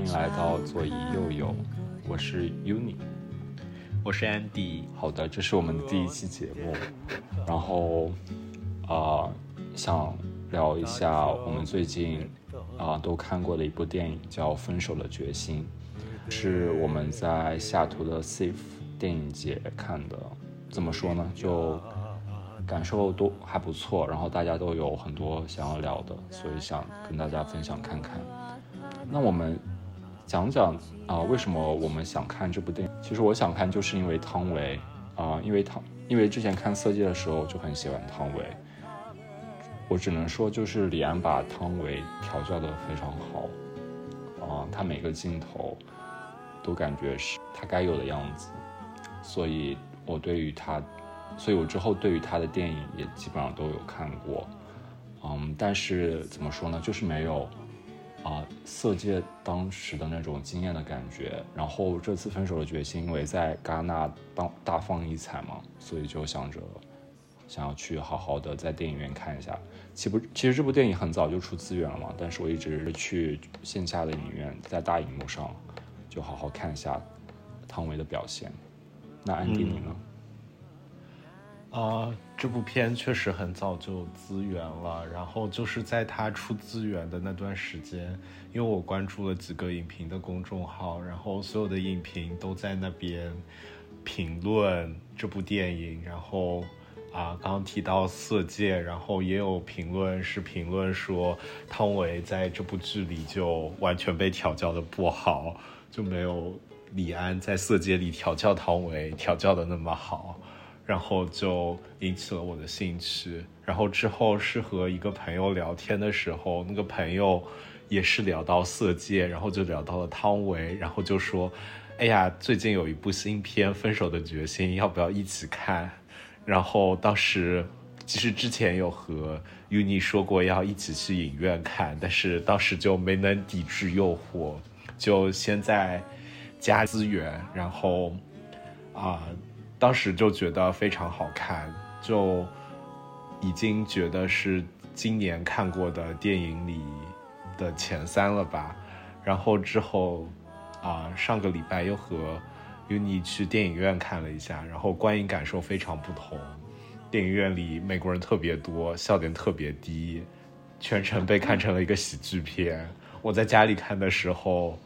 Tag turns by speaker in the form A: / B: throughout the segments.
A: 欢迎来到左一右游，我是 Uni，
B: 我是 Andy。
A: 好的，这是我们的第一期节目，然后啊，想聊一下我们最近啊都看过的一部电影，叫《分手的决心》，是我们在西雅图的 SIF 电影节看的。怎么说呢？就感受都还不错，然后大家都有很多想要聊的，所以想跟大家分享看看。那我们讲讲啊，为什么我们想看这部电影？其实我想看，就是因为汤唯啊，因为汤，因为之前看《色戒》的时候就很喜欢汤唯。我只能说，就是李安把汤唯调教的非常好啊，他每个镜头都感觉是他该有的样子，所以我对于他，所以我之后对于他的电影也基本上都有看过，嗯，但是怎么说呢，就是没有。啊，色戒当时的那种惊艳的感觉，然后这次分手的决心，因为在戛纳当大放异彩嘛，所以就想着想要去好好的在电影院看一下。其不，其实这部电影很早就出资源了嘛，但是我一直去线下的影院，在大荧幕上就好好看一下汤唯的表现。那安迪你呢？
B: 啊，这部片确实很早就资源了，然后就是在它出资源的那段时间，因为我关注了几个影评的公众号，然后所有的影评都在那边评论这部电影，然后啊，刚刚提到《色戒》，然后也有评论是评论说汤唯在这部剧里就完全被调教的不好，就没有李安在《色戒》里调教汤唯调教的那么好。然后就引起了我的兴趣。然后之后是和一个朋友聊天的时候，那个朋友也是聊到色戒，然后就聊到了汤唯，然后就说：“哎呀，最近有一部新片《分手的决心》，要不要一起看？”然后当时其实之前有和 Uni 说过要一起去影院看，但是当时就没能抵制诱惑，就先在加资源，然后啊。当时就觉得非常好看，就已经觉得是今年看过的电影里的前三了吧。然后之后，啊，上个礼拜又和 Uni 去电影院看了一下，然后观影感受非常不同。电影院里美国人特别多，笑点特别低，全程被看成了一个喜剧片。我在家里看的时候，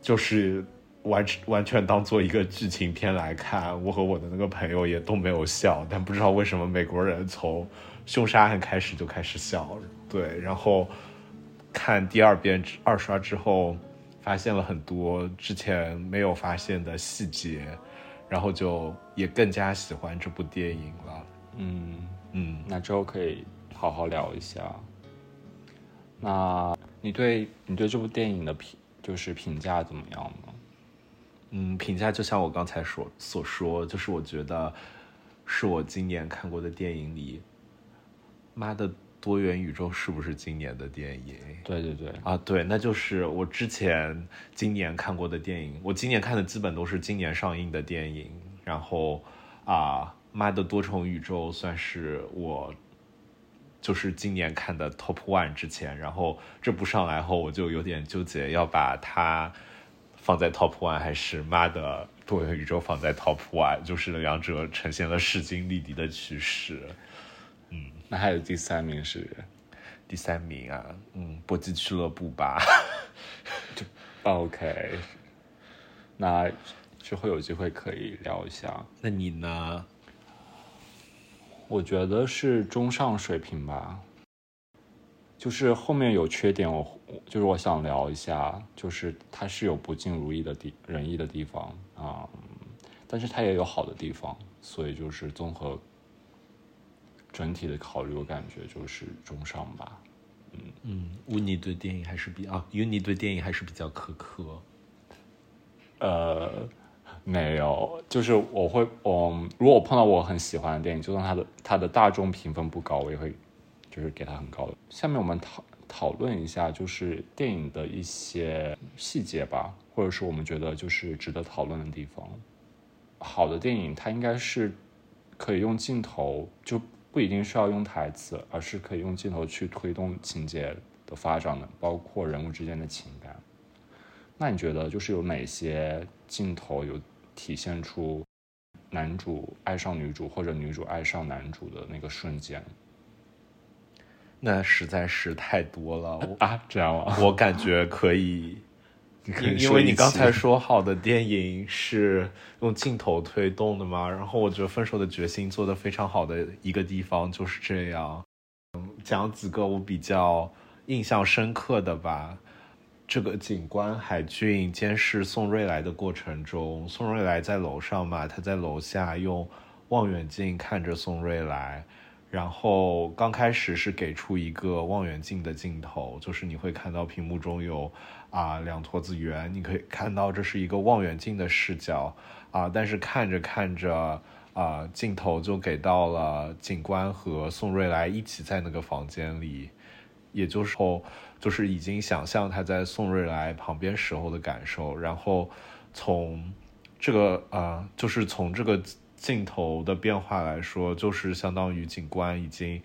B: 就是。完完全当做一个剧情片来看，我和我的那个朋友也都没有笑，但不知道为什么美国人从凶杀案开始就开始笑，对，然后看第二遍二刷之后，发现了很多之前没有发现的细节，然后就也更加喜欢这部电影了。
A: 嗯嗯，那之后可以好好聊一下。那你对你对这部电影的评就是评价怎么样呢？
B: 嗯，评价就像我刚才所所说，就是我觉得是我今年看过的电影里，妈的多元宇宙是不是今年的电影？
A: 对对对，
B: 啊对，那就是我之前今年看过的电影，我今年看的基本都是今年上映的电影，然后啊，妈的多重宇宙算是我就是今年看的 top one 之前，然后这部上来后，我就有点纠结要把它。放在 top one 还是妈的多元宇宙放在 top one，就是两者呈现了势均力敌的趋势。
A: 嗯，那还有第三名是
B: 第三名啊，嗯，搏击俱乐部吧。
A: 就 OK，那之后有机会可以聊一下。
B: 那你呢？
A: 我觉得是中上水平吧。就是后面有缺点，我就是我想聊一下，就是它是有不尽如意的地人意的地方啊，但是它也有好的地方，所以就是综合整体的考虑，我感觉就是中上吧。
B: 嗯嗯，乌尼对电影还是比较，因为你对电影还是比较苛刻。
A: 呃，没有，就是我会，嗯如果我碰到我很喜欢的电影，就算它的它的大众评分不高，我也会。就是给他很高的。下面我们讨讨论一下，就是电影的一些细节吧，或者是我们觉得就是值得讨论的地方。好的电影，它应该是可以用镜头，就不一定需要用台词，而是可以用镜头去推动情节的发展的，包括人物之间的情感。那你觉得就是有哪些镜头有体现出男主爱上女主或者女主爱上男主的那个瞬间？
B: 那实在是太多了
A: 啊！这样吗？
B: 我感觉可以，因因为你刚才说好的电影是用镜头推动的嘛，然后我觉得《分手的决心》做的非常好的一个地方就是这样。嗯，讲几个我比较印象深刻的吧。这个警官海俊监视宋瑞来的过程中，宋瑞来在楼上嘛，他在楼下用望远镜看着宋瑞来，然后刚开始是给出一个望远镜的镜头，就是你会看到屏幕中有啊两坨子圆，你可以看到这是一个望远镜的视角啊，但是看着看着啊镜头就给到了警官和宋瑞来一起在那个房间里，也就是后。就是已经想象他在宋瑞来旁边时候的感受，然后从这个啊，就是从这个镜头的变化来说，就是相当于警官已经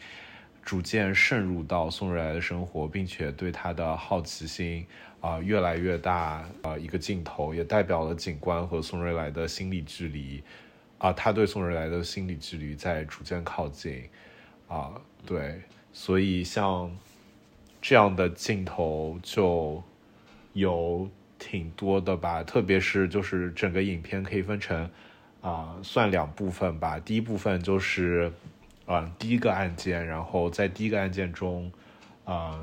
B: 逐渐渗入到宋瑞来的生活，并且对他的好奇心啊越来越大啊一个镜头，也代表了警官和宋瑞来的心理距离啊，他对宋瑞来的心理距离在逐渐靠近啊，对，所以像。这样的镜头就有挺多的吧，特别是就是整个影片可以分成啊算两部分吧。第一部分就是啊第一个案件，然后在第一个案件中，啊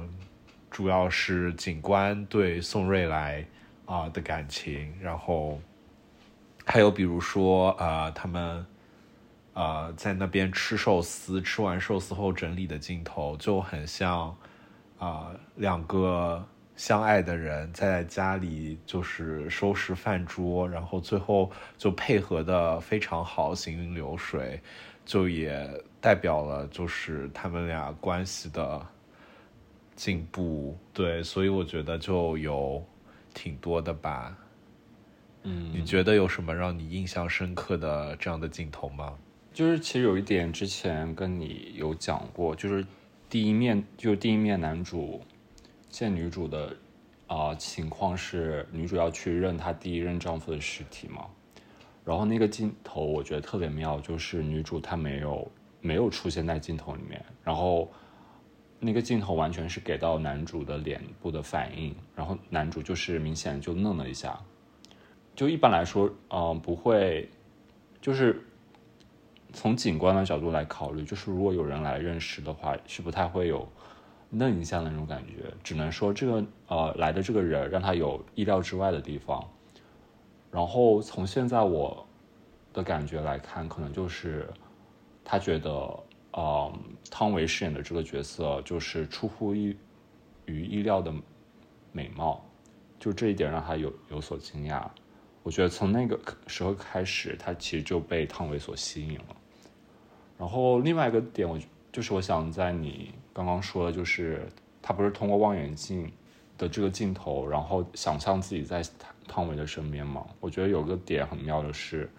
B: 主要是警官对宋瑞来啊的感情，然后还有比如说啊他们啊在那边吃寿司，吃完寿司后整理的镜头就很像。啊，两个相爱的人在家里就是收拾饭桌，然后最后就配合的非常好，行云流水，就也代表了就是他们俩关系的进步。对，所以我觉得就有挺多的吧。
A: 嗯，
B: 你觉得有什么让你印象深刻的这样的镜头吗？
A: 就是其实有一点之前跟你有讲过，就是。第一面就第一面男主见女主的啊情况是女主要去认她第一任丈夫的尸体嘛，然后那个镜头我觉得特别妙，就是女主她没有没有出现在镜头里面，然后那个镜头完全是给到男主的脸部的反应，然后男主就是明显就愣了一下，就一般来说嗯不会就是。从警官的角度来考虑，就是如果有人来认尸的话，是不太会有愣一下那种感觉。只能说这个呃来的这个人让他有意料之外的地方。然后从现在我的感觉来看，可能就是他觉得呃汤唯饰演的这个角色就是出乎意于意料的美貌，就这一点让他有有所惊讶。我觉得从那个时候开始，他其实就被汤唯所吸引了。然后另外一个点，我就是我想在你刚刚说的，就是他不是通过望远镜的这个镜头，然后想象自己在汤汤唯的身边吗？我觉得有个点很妙的是，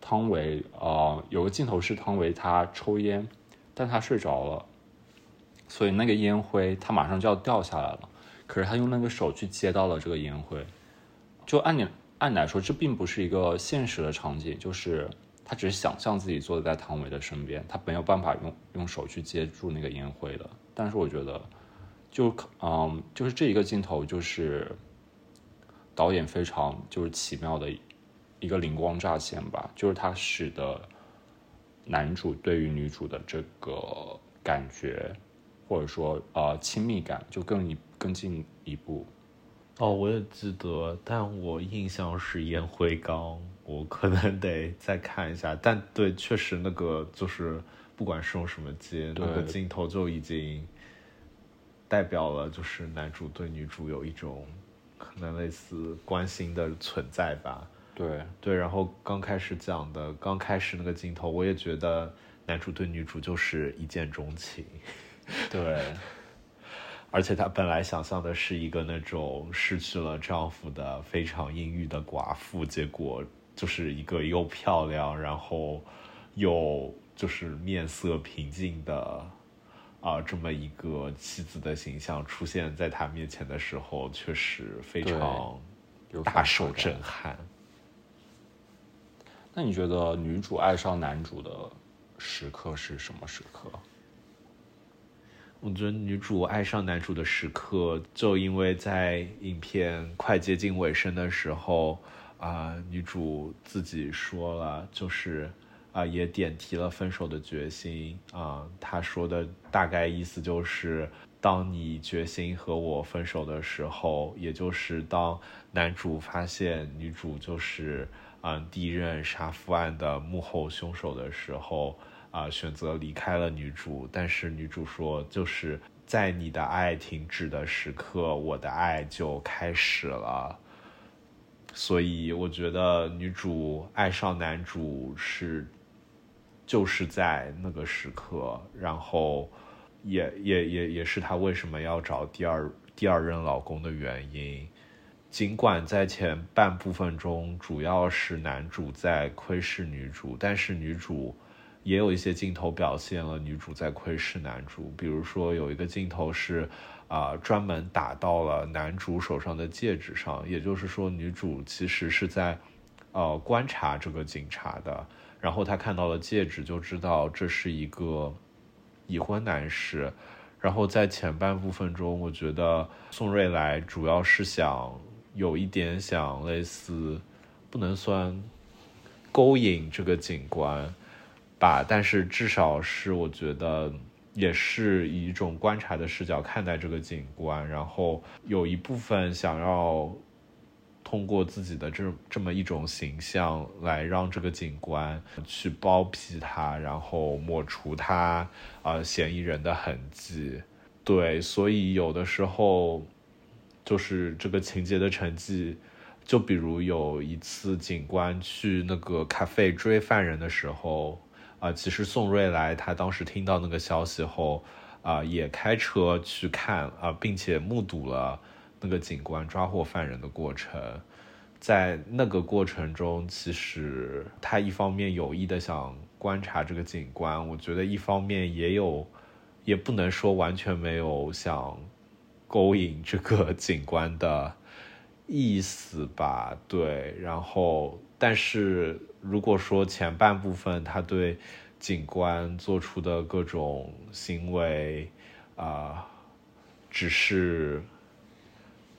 A: 汤唯呃有个镜头是汤唯她抽烟，但她睡着了，所以那个烟灰他马上就要掉下来了，可是他用那个手去接到了这个烟灰，就按你按来说，这并不是一个现实的场景，就是。他只是想象自己坐在唐唯的身边，他没有办法用用手去接住那个烟灰的。但是我觉得，就嗯，就是这一个镜头，就是导演非常就是奇妙的一个灵光乍现吧，就是它使得男主对于女主的这个感觉，或者说呃亲密感，就更一更进一步。
B: 哦，我也记得，但我印象是烟灰缸。我可能 得再看一下，但对，确实那个就是不管是用什么接，那个镜头就已经代表了，就是男主对女主有一种可能类似关心的存在吧。
A: 对
B: 对，然后刚开始讲的，刚开始那个镜头，我也觉得男主对女主就是一见钟情。
A: 对，
B: 而且他本来想象的是一个那种失去了丈夫的非常阴郁的寡妇，结果。就是一个又漂亮，然后又就是面色平静的啊这么一个妻子的形象出现在他面前的时候，确实非常大受震撼。
A: 那你觉得女主爱上男主的时刻是什么时刻？
B: 我觉得女主爱上男主的时刻，就因为在影片快接近尾声的时候，啊，女主自己说了，就是啊，也点题了分手的决心啊。她说的大概意思就是，当你决心和我分手的时候，也就是当男主发现女主就是。嗯，第一任杀夫案的幕后凶手的时候，啊，选择离开了女主。但是女主说，就是在你的爱停止的时刻，我的爱就开始了。所以我觉得女主爱上男主是，就是在那个时刻，然后也也也也是她为什么要找第二第二任老公的原因。尽管在前半部分中，主要是男主在窥视女主，但是女主也有一些镜头表现了女主在窥视男主。比如说有一个镜头是，啊，专门打到了男主手上的戒指上，也就是说，女主其实是在，呃，观察这个警察的。然后她看到了戒指，就知道这是一个已婚男士。然后在前半部分中，我觉得宋瑞来主要是想。有一点想类似，不能算勾引这个警官吧，但是至少是我觉得也是以一种观察的视角看待这个警官，然后有一部分想要通过自己的这这么一种形象来让这个警官去包庇他，然后抹除他啊嫌疑人的痕迹。对，所以有的时候。就是这个情节的成绩，就比如有一次警官去那个咖啡追犯人的时候，啊，其实宋瑞来他当时听到那个消息后，啊，也开车去看啊，并且目睹了那个警官抓获犯人的过程。在那个过程中，其实他一方面有意的想观察这个警官，我觉得一方面也有，也不能说完全没有想。勾引这个 警官的意思吧，对。然后，但是如果说前半部分他对警官做出的各种行为，啊，只是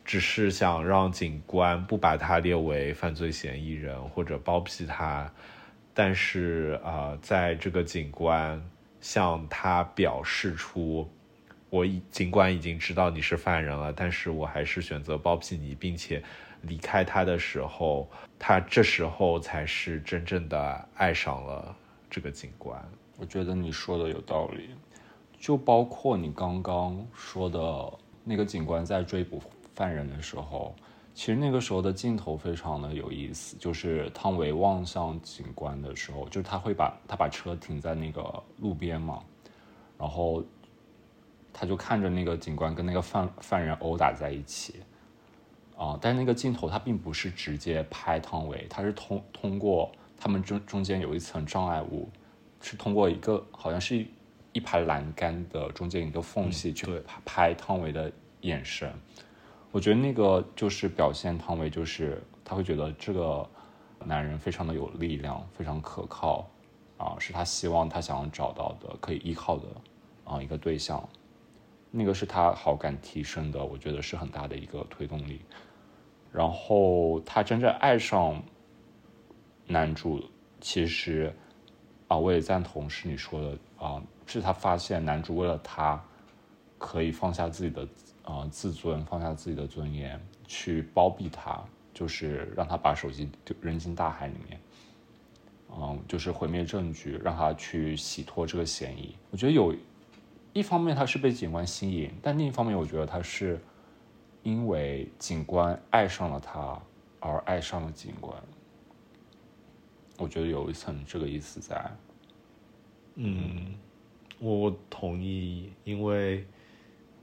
B: 只是想让警官不把他列为犯罪嫌疑人或者包庇他，但是啊，在这个警官向他表示出。我已尽管已经知道你是犯人了，但是我还是选择包庇你，并且离开他的时候，他这时候才是真正的爱上了这个警官。
A: 我觉得你说的有道理，就包括你刚刚说的那个警官在追捕犯人的时候，其实那个时候的镜头非常的有意思，就是汤唯望向警官的时候，就是他会把他把车停在那个路边嘛，然后。他就看着那个警官跟那个犯犯人殴打在一起，啊！但是那个镜头它并不是直接拍汤唯，它是通通过他们中中间有一层障碍物，是通过一个好像是一排栏杆的中间一个缝隙去拍汤唯的眼神。我觉得那个就是表现汤唯，就是他会觉得这个男人非常的有力量，非常可靠，啊，是他希望他想要找到的可以依靠的啊一个对象。那个是他好感提升的，我觉得是很大的一个推动力。然后他真正爱上男主，其实啊，我也赞同是你说的啊，是他发现男主为了他可以放下自己的啊自尊，放下自己的尊严，去包庇他，就是让他把手机丢扔进大海里面，嗯，就是毁灭证据，让他去洗脱这个嫌疑。我觉得有。一方面他是被警官吸引，但另一方面我觉得他是因为警官爱上了他而爱上了警官。我觉得有一层这个意思在。
B: 嗯，我同意，因为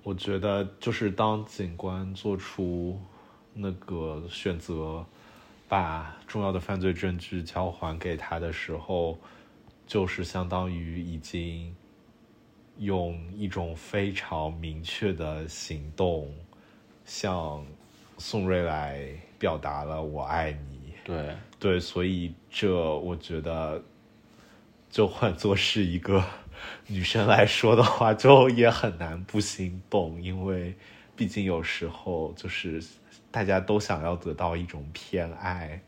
B: 我觉得就是当警官做出那个选择，把重要的犯罪证据交还给他的时候，就是相当于已经。用一种非常明确的行动向宋瑞来表达了我爱你。
A: 对。
B: 对，所以这我觉得，就换作是一个女生来说的话，就也很难不心动，因为毕竟有时候就是大家都想要得到一种偏爱，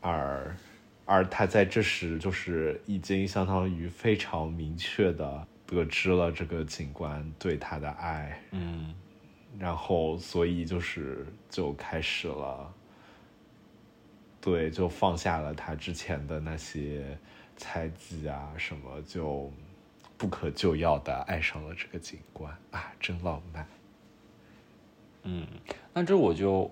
B: 而而他在这时就是已经相当于非常明确的得知了这个警官对他的爱，
A: 嗯
B: 然后所以就是就开始了。对，就放下了他之前的那些猜忌啊什么，就不可救药的爱上了这个警官啊，真浪漫。
A: 嗯，那这我就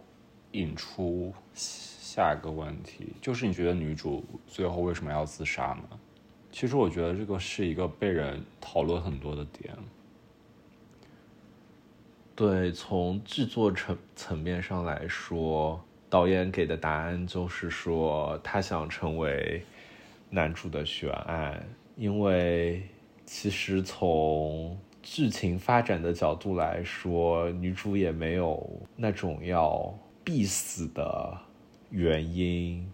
A: 引出下一个问题，就是你觉得女主最后为什么要自杀呢？其实我觉得这个是一个被人讨论很多的点。
B: 对，从制作层层面上来说，导演给的答案就是说，他想成为男主的悬案，因为其实从剧情发展的角度来说，女主也没有那种要必死的原因，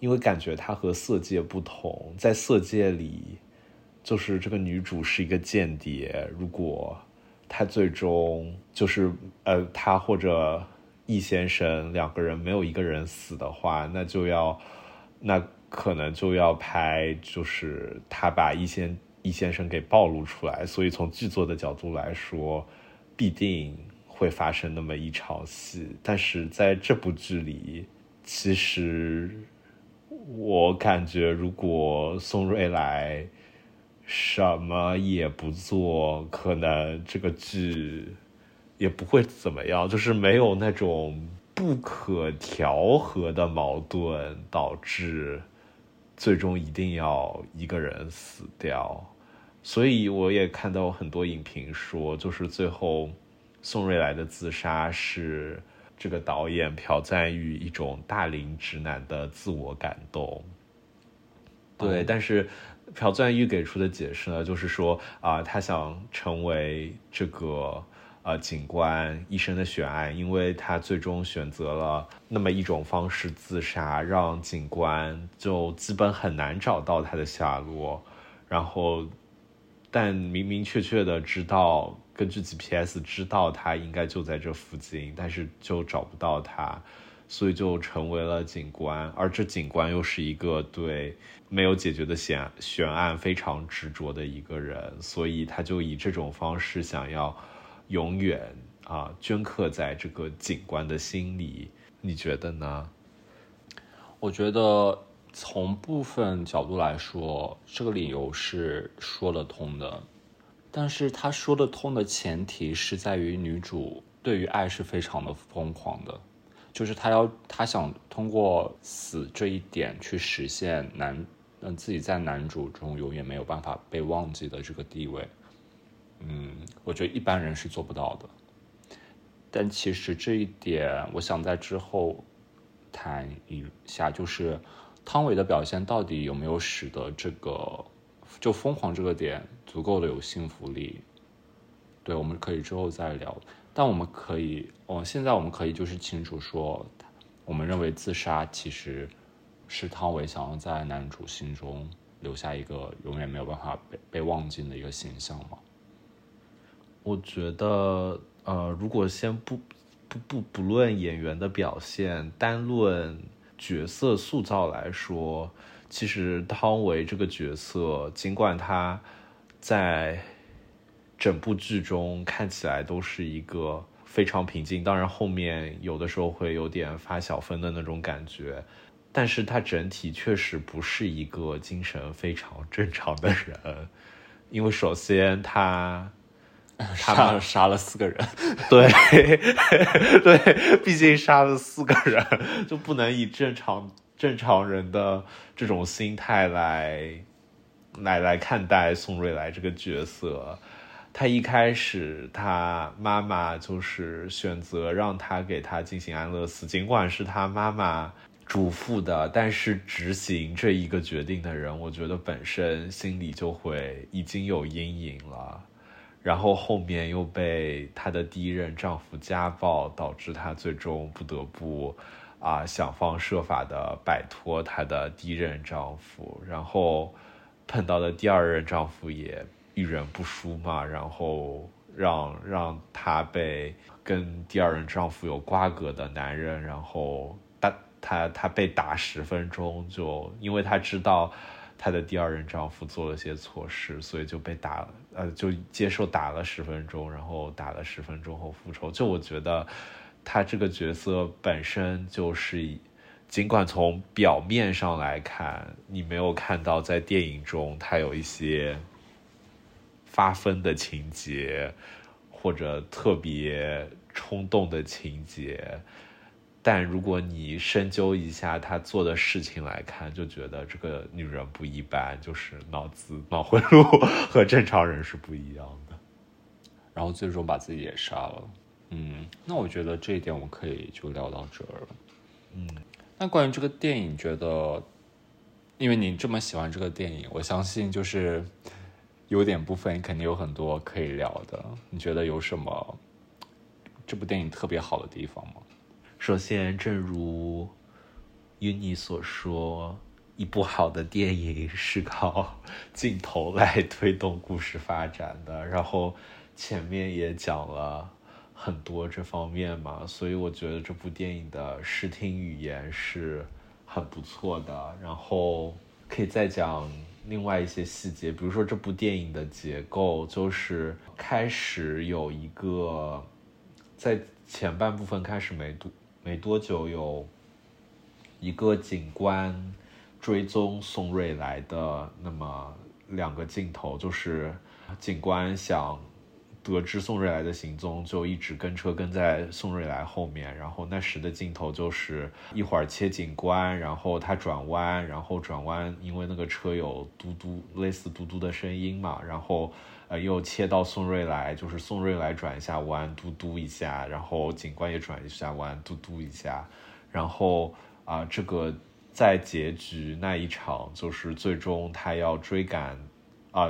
B: 因为感觉她和色戒不同，在色戒里，就是这个女主是一个间谍，如果他最终就是呃，他或者易先生两个人没有一个人死的话，那就要那可能就要拍，就是他把易先易先生给暴露出来，所以从剧作的角度来说，必定会发生那么一场戏。但是在这部剧里，其实我感觉如果宋瑞来。什么也不做，可能这个剧也不会怎么样，就是没有那种不可调和的矛盾，导致最终一定要一个人死掉。所以我也看到很多影评说，就是最后宋瑞来的自杀是这个导演朴赞玉一种大龄直男的自我感动。对，但是。朴赞玉给出的解释呢，就是说啊，他想成为这个呃警官一生的悬案，因为他最终选择了那么一种方式自杀，让警官就基本很难找到他的下落。然后，但明明确确的知道，根据 GPS 知道他应该就在这附近，但是就找不到他。所以就成为了警官，而这警官又是一个对没有解决的悬悬案非常执着的一个人，所以他就以这种方式想要永远啊镌刻在这个警官的心里。你觉得呢？
A: 我觉得从部分角度来说，这个理由是说得通的，但是他说得通的前提是在于女主对于爱是非常的疯狂的。就是他要，他想通过死这一点去实现男，嗯，自己在男主中永远没有办法被忘记的这个地位。嗯，我觉得一般人是做不到的。但其实这一点，我想在之后谈一下，就是汤唯的表现到底有没有使得这个就疯狂这个点足够的有信服力？对，我们可以之后再聊。但我们可以，哦，现在我们可以就是清楚说，我们认为自杀其实是汤唯想要在男主心中留下一个永远没有办法被被忘记的一个形象吗？
B: 我觉得，呃，如果先不不不不论演员的表现，单论角色塑造来说，其实汤唯这个角色，尽管他在。整部剧中看起来都是一个非常平静，当然后面有的时候会有点发小疯的那种感觉，但是他整体确实不是一个精神非常正常的人，因为首先他
A: 杀杀了四个人，
B: 对 对，毕竟杀了四个人，就不能以正常正常人的这种心态来来来看待宋瑞来这个角色。他一开始，他妈妈就是选择让他给他进行安乐死，尽管是他妈妈嘱咐的，但是执行这一个决定的人，我觉得本身心里就会已经有阴影了。然后后面又被她的第一任丈夫家暴，导致她最终不得不啊想方设法的摆脱她的第一任丈夫。然后碰到的第二任丈夫也遇人不淑嘛，然后让让她被跟第二任丈夫有瓜葛的男人，然后她她被打十分钟，就因为她知道。她的第二任丈夫做了些错事，所以就被打，呃，就接受打了十分钟，然后打了十分钟后复仇。就我觉得，她这个角色本身就是，尽管从表面上来看，你没有看到在电影中她有一些发疯的情节，或者特别冲动的情节。但如果你深究一下她做的事情来看，就觉得这个女人不一般，就是脑子脑回路 和正常人是不一样的。
A: 然后最终把自己也杀了。嗯，那我觉得这一点我们可以就聊到这儿了。嗯，那关于这个电影，觉得因为你这么喜欢这个电影，我相信就是优点部分肯定有很多可以聊的。你觉得有什么这部电影特别好的地方吗？
B: 首先，正如 Uni 所说，一部好的电影是靠镜头来推动故事发展的。然后前面也讲了很多这方面嘛，所以我觉得这部电影的视听语言是很不错的。然后可以再讲另外一些细节，比如说这部电影的结构，就是开始有一个在前半部分开始没读。没多久，有一个警官追踪宋瑞来的那么两个镜头，就是警官想得知宋瑞来的行踪，就一直跟车跟在宋瑞来后面。然后那时的镜头就是一会儿切警官，然后他转弯，然后转弯，因为那个车有嘟嘟类似嘟嘟的声音嘛，然后。呃，又切到宋瑞来，就是宋瑞来转一下弯，嘟嘟一下，然后警官也转一下弯，嘟嘟一下，然后啊，这个在结局那一场，就是最终他要追赶，啊，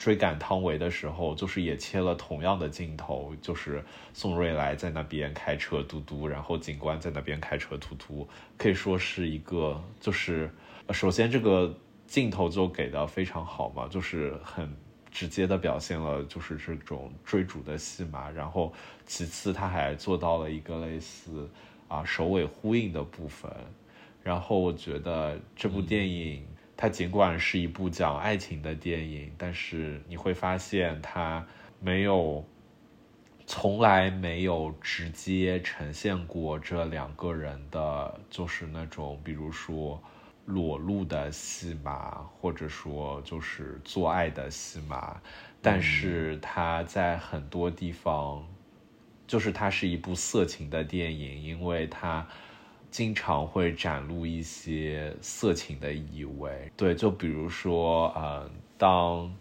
B: 追赶汤唯的时候，就是也切了同样的镜头，就是宋瑞来在那边开车嘟嘟，然后警官在那边开车突突，可以说是一个，就是首先这个镜头就给的非常好嘛，就是很。直接的表现了就是这种追逐的戏码，然后其次他还做到了一个类似啊首尾呼应的部分，然后我觉得这部电影它尽管是一部讲爱情的电影，但是你会发现它没有从来没有直接呈现过这两个人的，就是那种比如说。裸露的戏码，或者说就是做爱的戏码，但是它在很多地方，就是它是一部色情的电影，因为它经常会展露一些色情的意味。对，就比如说，呃，当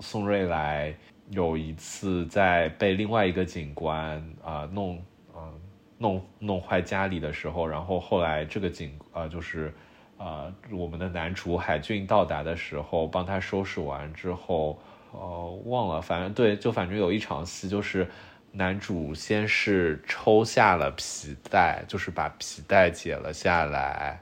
B: 宋瑞来有一次在被另外一个警官啊弄，嗯，弄弄坏家里的时候，然后后来这个警啊就是。啊，我们的男主海俊到达的时候，帮他收拾完之后，呃，忘了，反正对，就反正有一场戏，就是男主先是抽下了皮带，就是把皮带解了下来，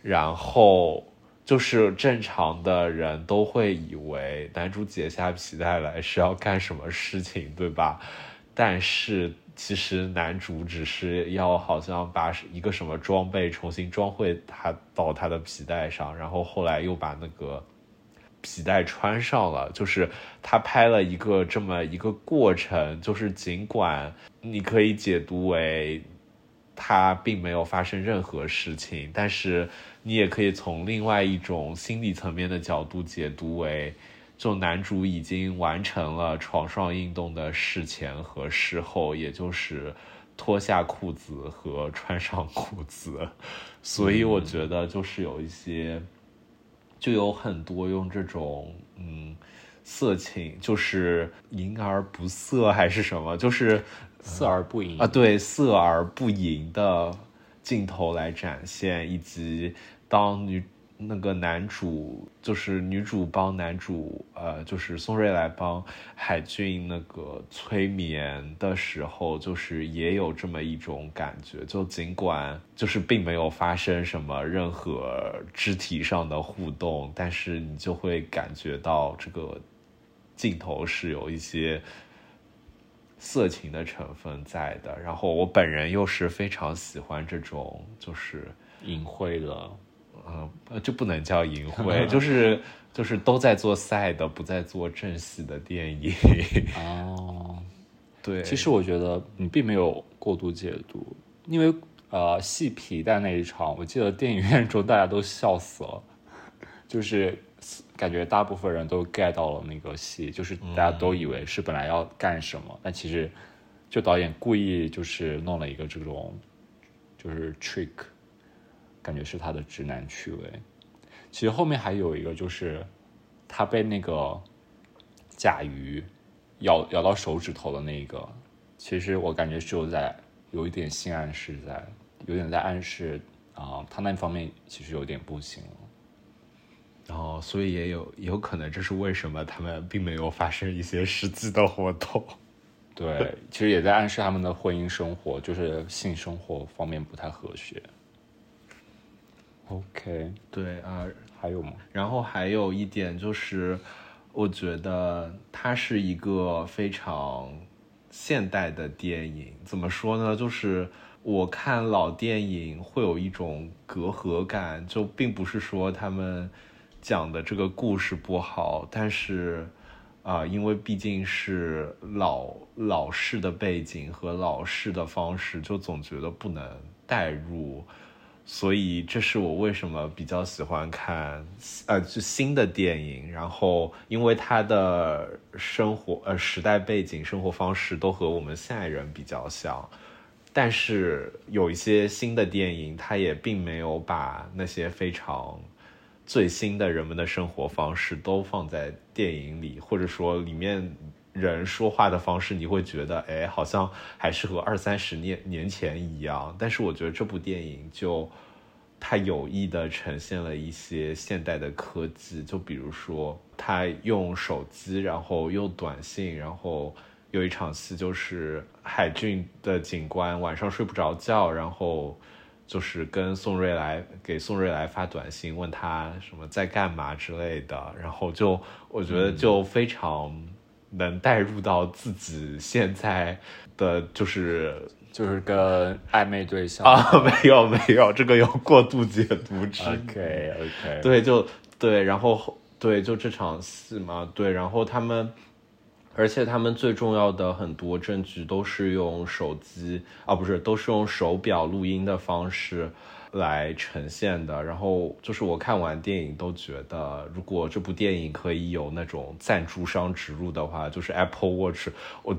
B: 然后就是正常的人都会以为男主解下皮带来是要干什么事情，对吧？但是。其实男主只是要好像把一个什么装备重新装会他到他的皮带上，然后后来又把那个皮带穿上了。就是他拍了一个这么一个过程，就是尽管你可以解读为他并没有发生任何事情，但是你也可以从另外一种心理层面的角度解读为。就男主已经完成了床上运动的事前和事后，也就是脱下裤子和穿上裤子，所以我觉得就是有一些，就有很多用这种嗯色情，就是淫而不色还是什么，就是
A: 色而不淫
B: 啊，对，色而不淫的镜头来展现，以及当女。那个男主就是女主帮男主，呃，就是宋瑞来帮海俊那个催眠的时候，就是也有这么一种感觉。就尽管就是并没有发生什么任何肢体上的互动，但是你就会感觉到这个镜头是有一些色情的成分在的。然后我本人又是非常喜欢这种就是
A: 隐晦的。
B: 嗯，就不能叫淫秽，就是就是都在做赛的，不在做正戏的电影。
A: 哦，
B: 对，
A: 其实我觉得你并没有过度解读，因为呃，戏皮带那一场，我记得电影院中大家都笑死了，就是感觉大部分人都 get 到了那个戏，就是大家都以为是本来要干什么，但其实就导演故意就是弄了一个这种就是 trick。感觉是他的直男趣味。其实后面还有一个，就是他被那个甲鱼咬咬到手指头的那个。其实我感觉是有在有一点性暗示在，有点在暗示啊，他那方面其实有点不行了。
B: 然后，所以也有有可能，这是为什么他们并没有发生一些实际的活动。
A: 对，其实也在暗示他们的婚姻生活，就是性生活方面不太和谐。OK，
B: 对啊，
A: 还有吗？
B: 然后还有一点就是，我觉得它是一个非常现代的电影。怎么说呢？就是我看老电影会有一种隔阂感，就并不是说他们讲的这个故事不好，但是啊，因为毕竟是老老式的背景和老式的方式，就总觉得不能代入。所以这是我为什么比较喜欢看，呃，就新的电影。然后因为他的生活，呃，时代背景、生活方式都和我们现代人比较像，但是有一些新的电影，他也并没有把那些非常最新的人们的生活方式都放在电影里，或者说里面。人说话的方式，你会觉得，哎，好像还是和二三十年年前一样。但是我觉得这部电影就，太有意的呈现了一些现代的科技，就比如说，他用手机，然后用短信，然后有一场戏就是海俊的警官晚上睡不着觉，然后就是跟宋瑞来给宋瑞来发短信，问他什么在干嘛之类的，然后就我觉得就非常。能带入到自己现在的就是
A: 就是跟暧昧对象
B: 啊，没有没有，这个有过度解读之
A: OK OK，
B: 对，就对，然后对，就这场戏嘛，对，然后他们，而且他们最重要的很多证据都是用手机啊，不是，都是用手表录音的方式。来呈现的，然后就是我看完电影都觉得，如果这部电影可以有那种赞助商植入的话，就是 Apple Watch，我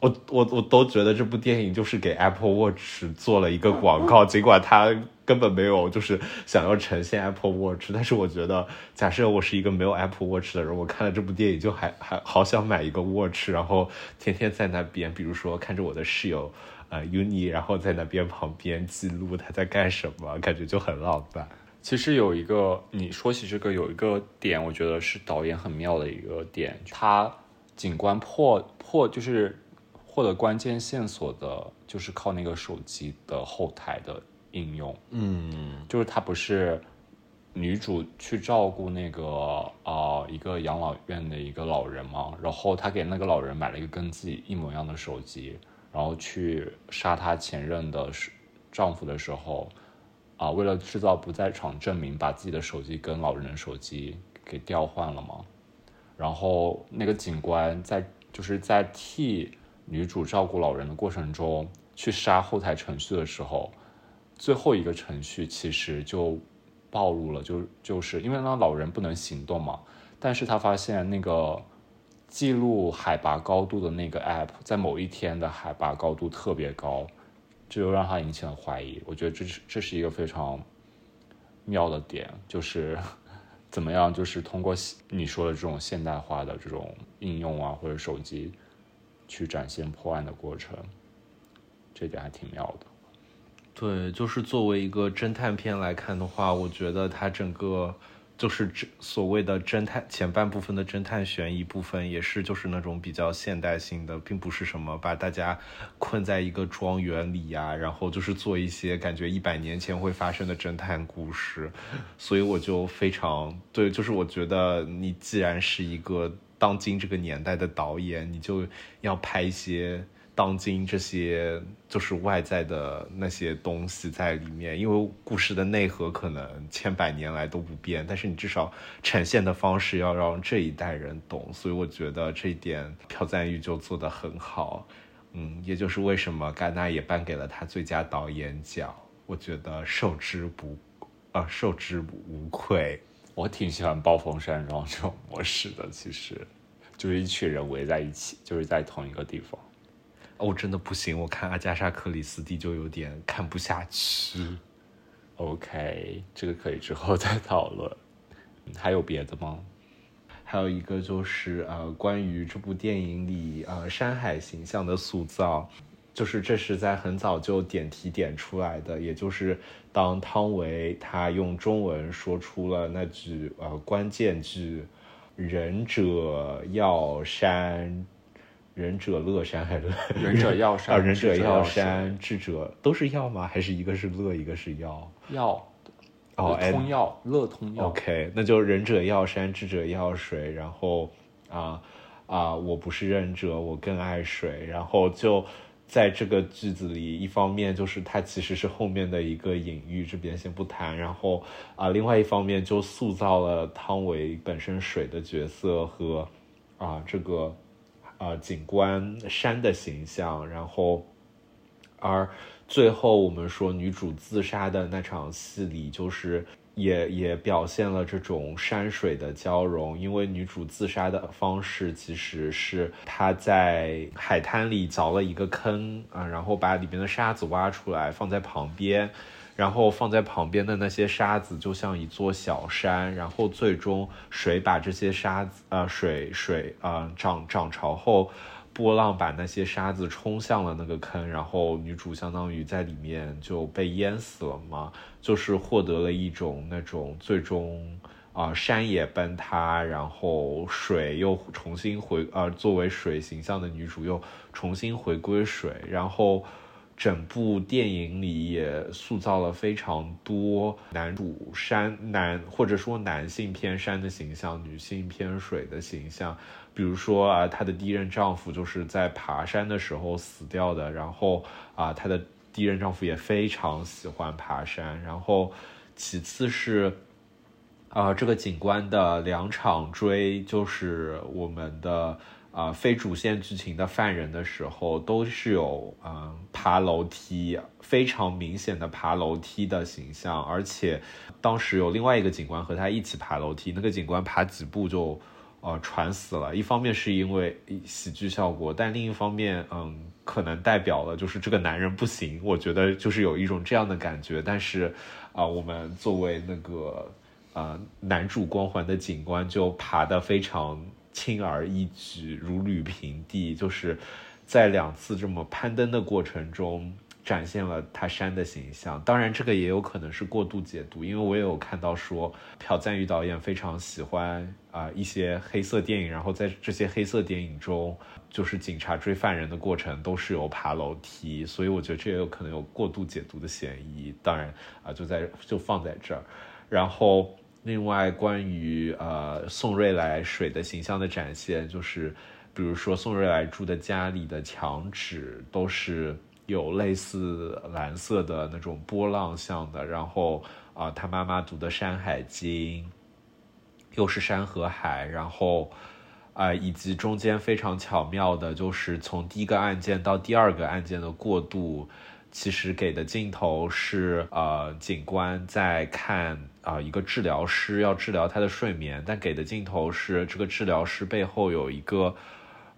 B: 我我我都觉得这部电影就是给 Apple Watch 做了一个广告，尽管它根本没有就是想要呈现 Apple Watch，但是我觉得，假设我是一个没有 Apple Watch 的人，我看了这部电影就还还好想买一个 Watch，然后天天在那边，比如说看着我的室友。呃，uni，然后在那边旁边记录他在干什么，感觉就很浪漫。
A: 其实有一个你说起这个有一个点，我觉得是导演很妙的一个点，他警官破破就是获得关键线索的，就是靠那个手机的后台的应用。
B: 嗯，
A: 就是他不是女主去照顾那个啊一个养老院的一个老人嘛，然后他给那个老人买了一个跟自己一模一样的手机。然后去杀她前任的丈夫的时候，啊，为了制造不在场证明，把自己的手机跟老人的手机给调换了嘛。然后那个警官在就是在替女主照顾老人的过程中，去杀后台程序的时候，最后一个程序其实就暴露了，就就是因为那老人不能行动嘛，但是他发现那个。记录海拔高度的那个 app 在某一天的海拔高度特别高，这就让他引起了怀疑。我觉得这是这是一个非常妙的点，就是 怎么样，就是通过你说的这种现代化的这种应用啊，或者手机去展现破案的过程，这点还挺妙的。
B: 对，就是作为一个侦探片来看的话，我觉得它整个。就是这所谓的侦探前半部分的侦探悬疑部分，也是就是那种比较现代性的，并不是什么把大家困在一个庄园里呀，然后就是做一些感觉一百年前会发生的侦探故事。所以我就非常对，就是我觉得你既然是一个当今这个年代的导演，你就要拍一些。当今这些就是外在的那些东西在里面，因为故事的内核可能千百年来都不变，但是你至少呈现的方式要让这一代人懂，所以我觉得这一点朴赞玉就做得很好，嗯，也就是为什么戛纳也颁给了他最佳导演奖，我觉得受之不，啊，受之无愧。
A: 我挺喜欢暴风山庄这种模式的，其实就是一群人围在一起，就是在同一个地方。
B: 哦，真的不行！我看阿加莎·克里斯蒂就有点看不下去。
A: OK，这个可以之后再讨论。还有别的吗？
B: 还有一个就是呃，关于这部电影里呃山海形象的塑造，就是这是在很早就点题点出来的，也就是当汤唯他用中文说出了那句呃关键句“仁者要山”。仁者乐山还是
A: 仁者 要山
B: 啊？仁者要山，智者都是药吗？还是一个是乐，一个是药？
A: 药
B: 哦，
A: 通药乐通药。
B: OK，那就仁者要山，智者要水。然后啊啊，我不是仁者，我更爱水。然后就在这个句子里，一方面就是它其实是后面的一个隐喻，这边先不谈。然后啊，另外一方面就塑造了汤唯本身水的角色和啊这个。啊，景观山的形象，然后，而最后我们说女主自杀的那场戏里，就是也也表现了这种山水的交融。因为女主自杀的方式其实是她在海滩里凿了一个坑啊，然后把里面的沙子挖出来放在旁边。然后放在旁边的那些沙子就像一座小山，然后最终水把这些沙子，呃，水水啊涨涨潮后，波浪把那些沙子冲向了那个坑，然后女主相当于在里面就被淹死了嘛，就是获得了一种那种最终啊山也崩塌，然后水又重新回，呃，作为水形象的女主又重新回归水，然后。整部电影里也塑造了非常多男主山男或者说男性偏山的形象，女性偏水的形象。比如说啊，她的第一任丈夫就是在爬山的时候死掉的。然后啊，她的第一任丈夫也非常喜欢爬山。然后其次是啊，这个警官的两场追就是我们的。啊，非主线剧情的犯人的时候，都是有嗯爬楼梯，非常明显的爬楼梯的形象。而且当时有另外一个警官和他一起爬楼梯，那个警官爬几步就呃喘死了。一方面是因为喜剧效果，但另一方面，嗯，可能代表了就是这个男人不行。我觉得就是有一种这样的感觉。但是啊，我们作为那个呃男主光环的警官，就爬得非常。轻而易举，如履平地，就是在两次这么攀登的过程中，展现了他山的形象。当然，这个也有可能是过度解读，因为我也有看到说，朴赞玉导演非常喜欢啊一些黑色电影，然后在这些黑色电影中，就是警察追犯人的过程都是有爬楼梯，所以我觉得这也有可能有过度解读的嫌疑。当然啊，就在就放在这儿，然后。另外，关于呃宋瑞来水的形象的展现，就是比如说宋瑞来住的家里的墙纸都是有类似蓝色的那种波浪像的，然后啊，他妈妈读的《山海经》又是山和海，然后啊，以及中间非常巧妙的，就是从第一个案件到第二个案件的过渡。其实给的镜头是，呃，警官在看啊一个治疗师要治疗他的睡眠，但给的镜头是这个治疗师背后有一个，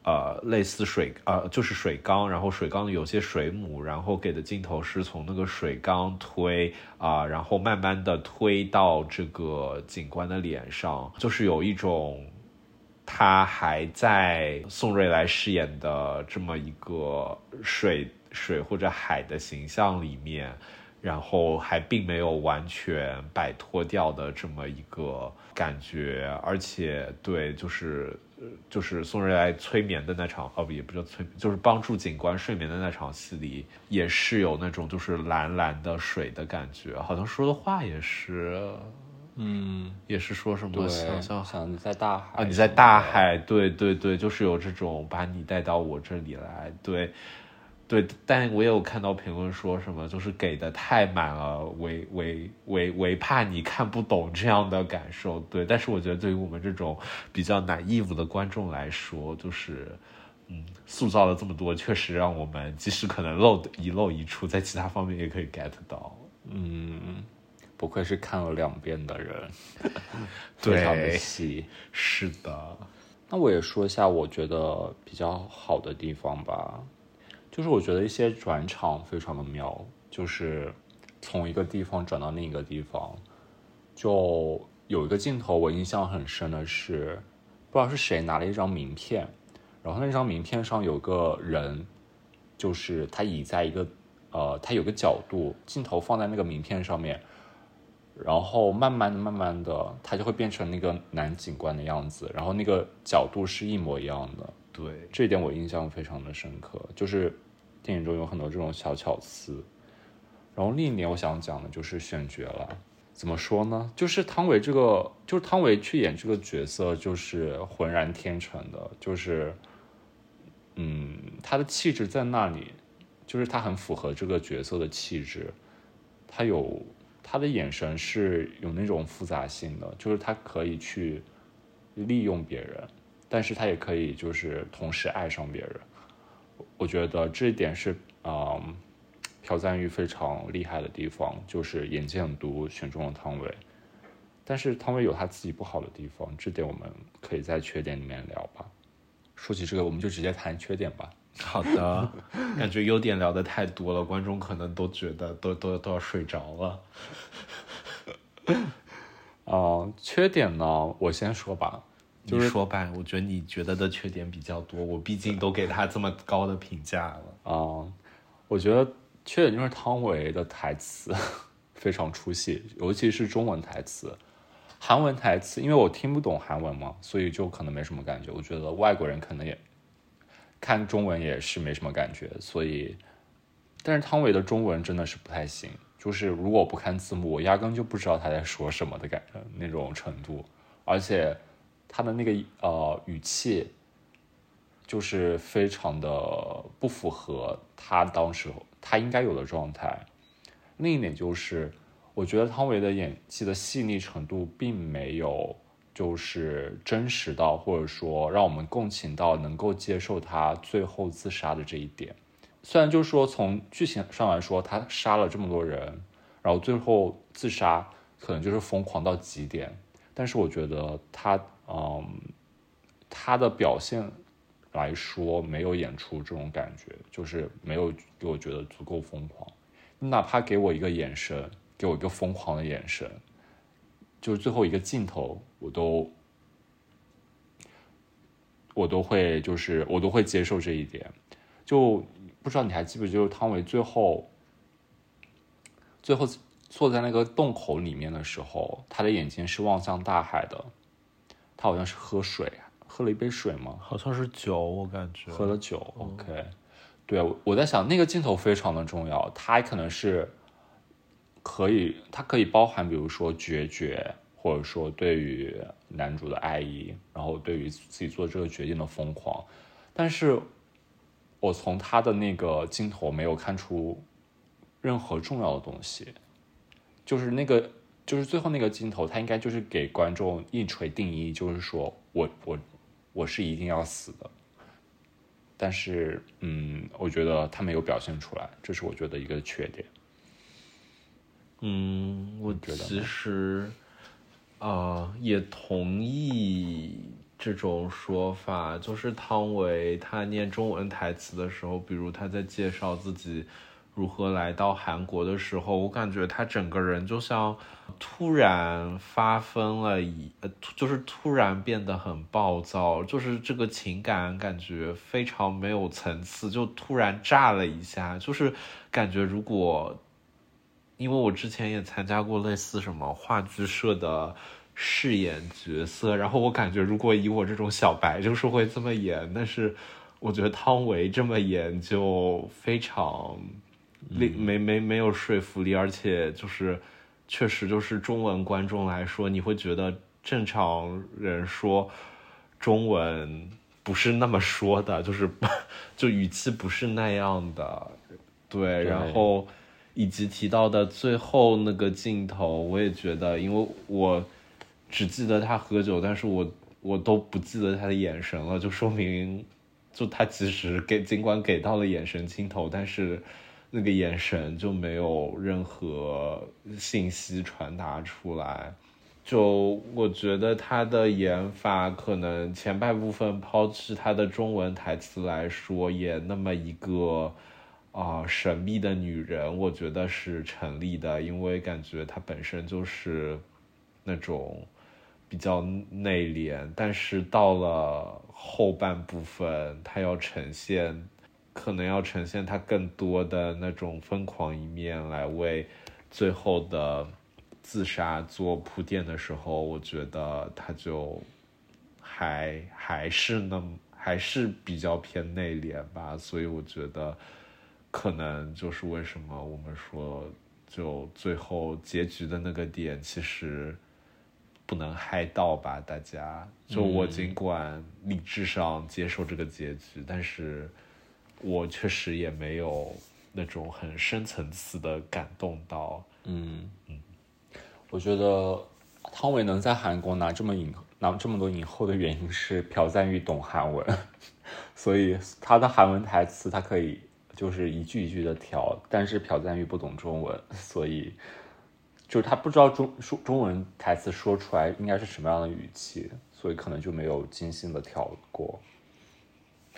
B: 呃，类似水，呃，就是水缸，然后水缸里有些水母，然后给的镜头是从那个水缸推啊，然后慢慢的推到这个警官的脸上，就是有一种他还在宋瑞来饰演的这么一个水。水或者海的形象里面，然后还并没有完全摆脱掉的这么一个感觉，而且对，就是就是宋瑞来催眠的那场，哦不，也不叫催，就是帮助警官睡眠的那场戏里，也是有那种就是蓝蓝的水的感觉，好像说的话也是，
A: 嗯，
B: 也是说什么
A: 对，
B: 想象
A: 想你在大海
B: 啊，你在大海，对对对，就是有这种把你带到我这里来，对对，但我也有看到评论说什么，就是给的太满了，唯唯唯唯怕你看不懂这样的感受，对，但是我觉得对于我们这种比较 naive 的观众来说，就是。嗯，塑造了这么多，确实让我们即使可能漏一漏一处，在其他方面也可以 get 到。
A: 嗯，不愧是看了两遍的人，
B: 对
A: 非常的细。
B: 是的，
A: 那我也说一下我觉得比较好的地方吧，就是我觉得一些转场非常的妙，就是从一个地方转到另一个地方，就有一个镜头我印象很深的是，不知道是谁拿了一张名片，然后那张名片上有个人，就是他倚在一个呃，他有个角度，镜头放在那个名片上面。然后慢慢的、慢慢的，他就会变成那个男警官的样子，然后那个角度是一模一样的。
B: 对，
A: 这一点我印象非常的深刻，就是电影中有很多这种小巧思。然后另一点我想讲的就是选角了，怎么说呢？就是汤唯这个，就是汤唯去演这个角色，就是浑然天成的，就是，嗯，他的气质在那里，就是他很符合这个角色的气质，他有他的眼神是有那种复杂性的，就是他可以去利用别人。但是他也可以就是同时爱上别人，我觉得这一点是啊、嗯朴赞玉非常厉害的地方，就是演技很毒，选中了汤唯。但是汤唯有他自己不好的地方，这点我们可以在缺点里面聊吧。说起这个，我们就直接谈缺点吧。
B: 好的，感觉优点聊的太多了，观众可能都觉得都都都要睡着了。
A: 啊、缺点呢，我先说吧。
B: 你说吧，我觉得你觉得的缺点比较多，我毕竟都给他这么高的评价了。
A: 啊、我觉得缺点就是汤唯的台词 非常出戏，尤其是中文台词。韩文台词，因为我听不懂韩文嘛，所以就可能没什么感觉。我觉得外国人可能也看中文也是没什么感觉，所以，但是汤唯的中文真的是不太行，就是如果我不看字幕，我压根就不知道他在说什么的感觉那种程度，而且他的那个呃语气，就是非常的不符合他当时他应该有的状态。另一点就是，我觉得汤唯的演技的细腻程度并没有就是真实到，或者说让我们共情到能够接受他最后自杀的这一点。虽然就是说从剧情上来说，他杀了这么多人，然后最后自杀可能就是疯狂到极点，但是我觉得他嗯他的表现来说没有演出这种感觉，就是没有给我觉得足够疯狂。哪怕给我一个眼神，给我一个疯狂的眼神，就是最后一个镜头，我都我都会就是我都会接受这一点。就不知道你还记不记得，汤唯最后最后坐在那个洞口里面的时候，他的眼睛是望向大海的。他好像是喝水，喝了一杯水吗？
B: 好像是酒，我感觉
A: 喝了酒。OK，对，我我在想那个镜头非常的重要，它可能是可以，它可以包含，比如说决绝，或者说对于男主的爱意，然后对于自己做这个决定的疯狂。但是，我从他的那个镜头没有看出任何重要的东西，就是那个。就是最后那个镜头，他应该就是给观众一锤定音，就是说我我我是一定要死的。但是，嗯，我觉得他没有表现出来，这是我觉得一个缺点。
B: 嗯，我
A: 觉得
B: 其实，呃，也同意这种说法。就是汤唯他念中文台词的时候，比如他在介绍自己如何来到韩国的时候，我感觉他整个人就像突然发疯了一，呃，就是突然变得很暴躁，就是这个情感感觉非常没有层次，就突然炸了一下，就是感觉如果。因为我之前也参加过类似什么话剧社的饰演角色，然后我感觉如果以我这种小白就是会这么演，但是我觉得汤唯这么演就非常力没没没有说服力，而且就是确实就是中文观众来说，你会觉得正常人说中文不是那么说的，就是就语气不是那样的，对，然后。以及提到的最后那个镜头，我也觉得，因为我只记得他喝酒，但是我我都不记得他的眼神了，就说明，就他其实给尽管给到了眼神镜头，但是那个眼神就没有任何信息传达出来。就我觉得他的演法可能前半部分抛弃他的中文台词来说，演那么一个。啊，神秘的女人，我觉得是成立的，因为感觉她本身就是那种比较内敛，但是到了后半部分，她要呈现，可能要呈现他更多的那种疯狂一面，来为最后的自杀做铺垫的时候，我觉得他就还还是那还是比较偏内敛吧，所以我觉得。可能就是为什么我们说，就最后结局的那个点，其实不能嗨到吧？大家，就我尽管理智上接受这个结局，但是我确实也没有那种很深层次的感动到。
A: 嗯嗯，我觉得汤唯能在韩国拿这么影拿这么多影后的原因是朴赞玉懂韩文，所以他的韩文台词他可以。就是一句一句的调，但是朴赞玉不懂中文，所以就是他不知道中说中文台词说出来应该是什么样的语气，所以可能就没有精心的调过。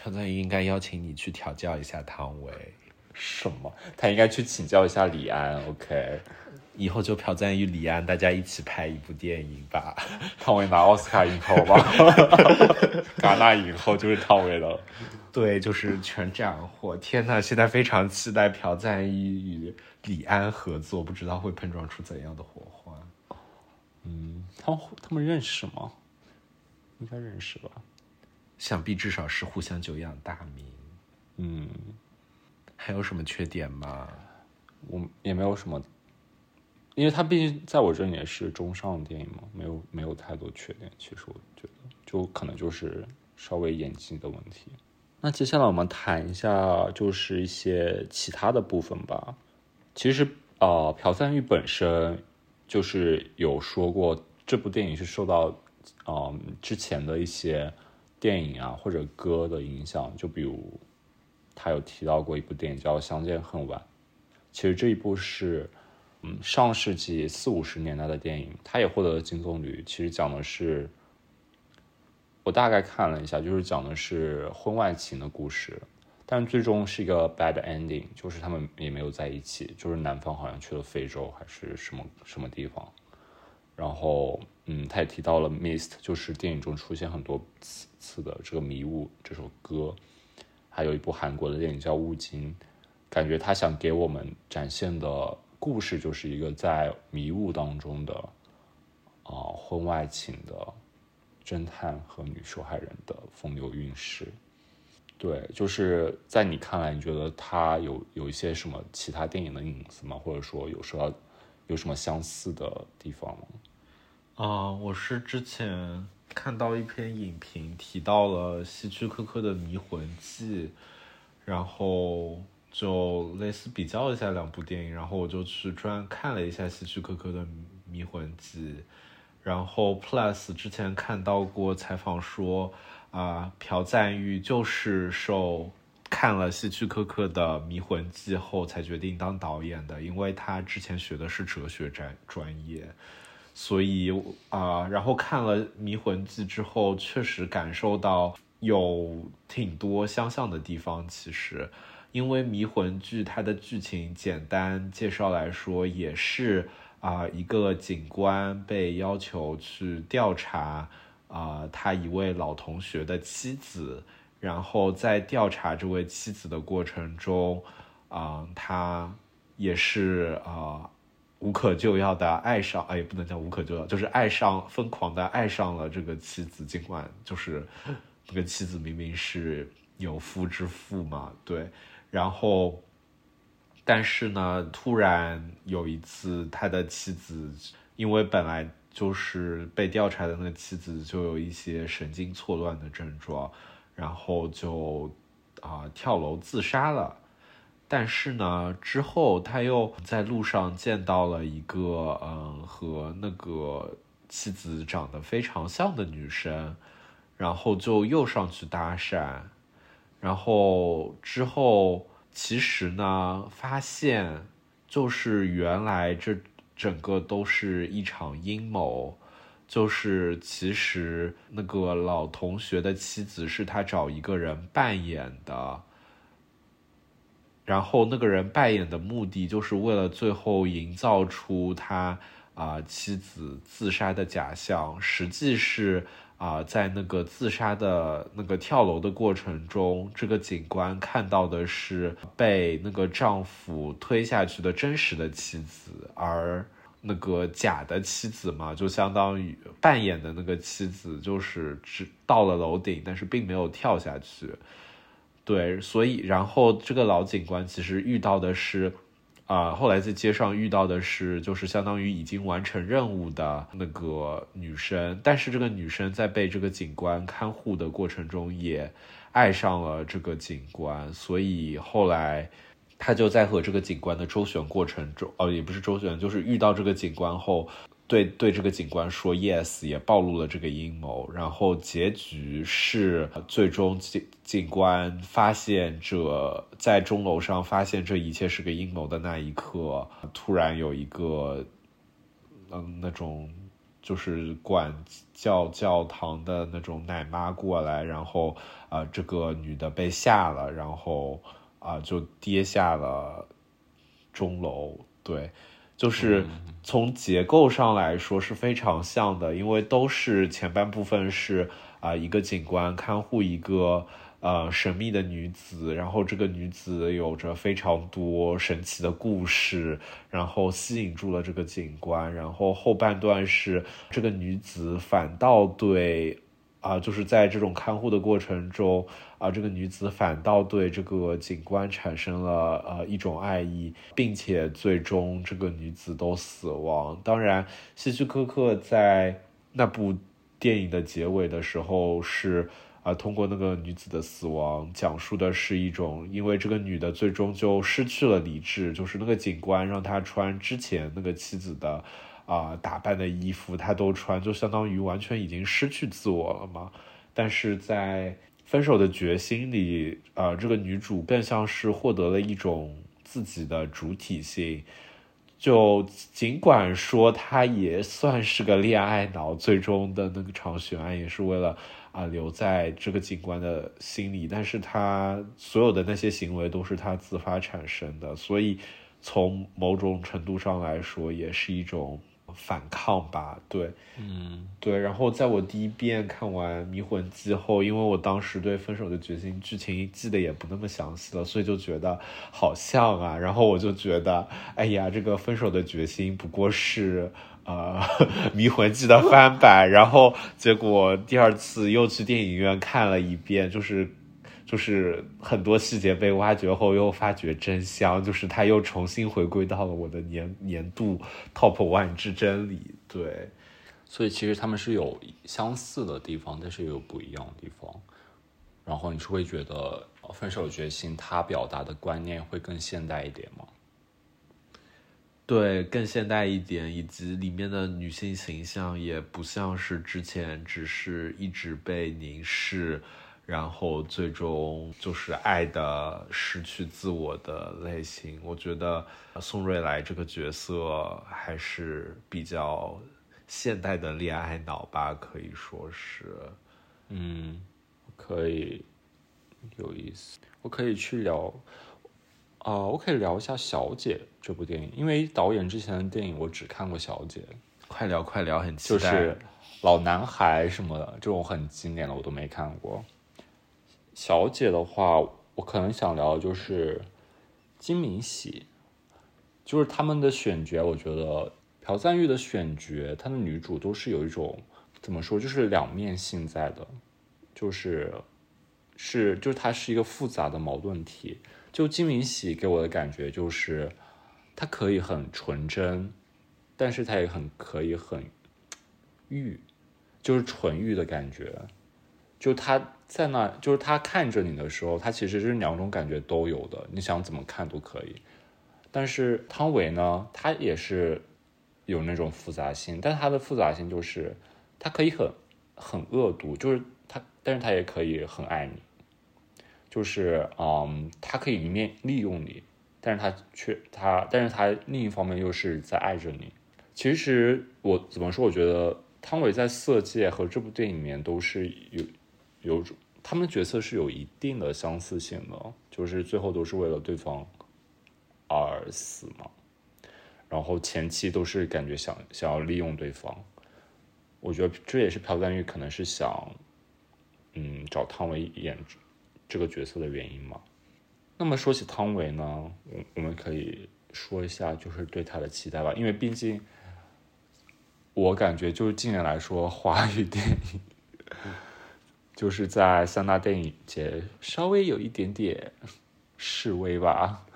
B: 朴赞玉应该邀请你去调教一下汤唯，
A: 什么？他应该去请教一下李安。OK。
B: 以后就朴赞玉、李安，大家一起拍一部电影吧。
A: 汤唯拿奥斯卡影后吧，戛纳影后就是汤唯了。
B: 对，就是全斩获。天呐，现在非常期待朴赞玉与李安合作，不知道会碰撞出怎样的火花。
A: 嗯，他们他们认识吗？应该认识吧。
B: 想必至少是互相久仰大名。
A: 嗯，
B: 还有什么缺点吗？
A: 我也没有什么。因为它毕竟在我这里也是中上电影嘛，没有没有太多缺点。其实我觉得，就可能就是稍微演技的问题。那接下来我们谈一下，就是一些其他的部分吧。其实啊，朴赞玉本身就是有说过，这部电影是受到嗯之前的一些电影啊或者歌的影响。就比如他有提到过一部电影叫《相见恨晚》，其实这一部是。嗯，上世纪四五十年代的电影，它也获得了金棕榈。其实讲的是，我大概看了一下，就是讲的是婚外情的故事，但最终是一个 bad ending，就是他们也没有在一起，就是男方好像去了非洲还是什么什么地方。然后，嗯，他也提到了 mist，就是电影中出现很多次的这个迷雾这首歌，还有一部韩国的电影叫《雾津》，感觉他想给我们展现的。故事就是一个在迷雾当中的啊婚外情的侦探和女受害人的风流韵事。对，就是在你看来，你觉得他有有一些什么其他电影的影子吗？或者说有时候有什么相似的地方吗？
B: 啊，我是之前看到一篇影评提到了希区柯克的《迷魂记》，然后。就类似比较一下两部电影，然后我就去专看了一下希区柯克的《迷魂记》，然后 Plus 之前看到过采访说，啊，朴赞玉就是受看了希区柯克的《迷魂记》后才决定当导演的，因为他之前学的是哲学专专业，所以啊，然后看了《迷魂记》之后，确实感受到有挺多相像的地方，其实。因为迷魂剧它的剧情简单介绍来说，也是啊一个警官被要求去调查啊他一位老同学的妻子，然后在调查这位妻子的过程中，啊他也是啊无可救药的爱上，哎，也不能叫无可救药，就是爱上疯狂的爱上了这个妻子，尽管就是这个妻子明明是有夫之妇嘛，对，然后，但是呢，突然有一次，他的妻子因为本来就是被调查的那个妻子就有一些神经错乱的症状，然后就啊跳楼自杀了。但是呢，之后他又在路上见到了一个，嗯，和那个妻子长得非常像的女生，然后就又上去搭讪，然后之后其实呢，发现就是原来这整个都是一场阴谋，就是其实那个老同学的妻子是他找一个人扮演的。然后那个人扮演的目的就是为了最后营造出他啊妻子自杀的假象，实际是啊在那个自杀的那个跳楼的过程中，这个警官看到的是被那个丈夫推下去的真实的妻子，而那个假的妻子嘛，就相当于扮演的那个妻子就是只到了楼顶，但是并没有跳下去。对，所以然后这个老警官其实遇到的是，啊，后来在街上遇到的是，就是相当于已经完成任务的那个女生，但是这个女生在被这个警官看护的过程中也爱上了这个警官，所以后来他就在和这个警官的周旋过程中，哦，也不是周旋，就是遇到这个警官后。对对，这个警官说 yes，也暴露了这个阴谋。然后结局是，最终警警官发现这在钟楼上发现这一切是个阴谋的那一刻，突然有一个，嗯，那种就是管教教堂的那种奶妈过来，然后啊，这个女的被吓了，然后啊就跌下了钟楼。对。就是从结构上来说是非常像的，因为都是前半部分是啊一个警官看护一个呃神秘的女子，然后这个女子有着非常多神奇的故事，然后吸引住了这个警官，然后后半段是这个女子反倒对。啊，就是在这种看护的过程中，啊，这个女子反倒对这个警官产生了呃一种爱意，并且最终这个女子都死亡。当然，希区柯克在那部电影的结尾的时候是啊，通过那个女子的死亡，讲述的是一种，因为这个女的最终就失去了理智，就是那个警官让她穿之前那个妻子的。啊，打扮的衣服他都穿，就相当于完全已经失去自我了嘛。但是在《分手的决心》里，啊，这个女主更像是获得了一种自己的主体性。就尽管说她也算是个恋爱脑，最终的那个场悬案也是为了啊留在这个警官的心里，但是她所有的那些行为都是她自发产生的，所以从某种程度上来说，也是一种。反抗吧，对，
A: 嗯，
B: 对。然后在我第一遍看完《迷魂记》后，因为我当时对《分手的决心》剧情记得也不那么详细了，所以就觉得好像啊。然后我就觉得，哎呀，这个《分手的决心》不过是呃《迷魂记》的翻版。然后结果第二次又去电影院看了一遍，就是。就是很多细节被挖掘后，又发觉真相，就是他又重新回归到了我的年年度 top one 之真里。对，
A: 所以其实他们是有相似的地方，但是也有不一样的地方。然后你是会觉得《分手决心》他表达的观念会更现代一点吗？
B: 对，更现代一点，以及里面的女性形象也不像是之前只是一直被凝视。然后最终就是爱的失去自我的类型，我觉得宋瑞来这个角色还是比较现代的恋爱脑吧，可以说是，
A: 嗯，可以有意思，我可以去聊，啊，我可以聊一下《小姐》这部电影，因为导演之前的电影我只看过《小姐》，
B: 快聊快聊，很
A: 期待，就是老男孩什么的这种很经典的我都没看过。小姐的话，我可能想聊的就是金敏喜，就是他们的选角，我觉得朴赞玉的选角，她的女主都是有一种怎么说，就是两面性在的，就是是就是她是一个复杂的矛盾体。就金敏喜给我的感觉就是，她可以很纯真，但是她也很可以很欲，就是纯欲的感觉。就她在那，就是他看着你的时候，他其实是两种感觉都有的，你想怎么看都可以。但是汤唯呢，她也是有那种复杂性，但她的复杂性就是，她可以很很恶毒，就是她，但是她也可以很爱你。就是嗯，他可以一面利用你，但是他却他，但是他另一方面又是在爱着你。其实我怎么说？我觉得汤唯在《色戒》和这部电影里面都是有有种他们角色是有一定的相似性的，就是最后都是为了对方而死嘛。然后前期都是感觉想想要利用对方。我觉得这也是朴赞玉可能是想嗯找汤唯演。这个角色的原因嘛，那么说起汤唯呢，我我们可以说一下，就是对他的期待吧。因为毕竟，我感觉就是近年来说，华语电影就是在三大电影节稍微有一点点示威吧。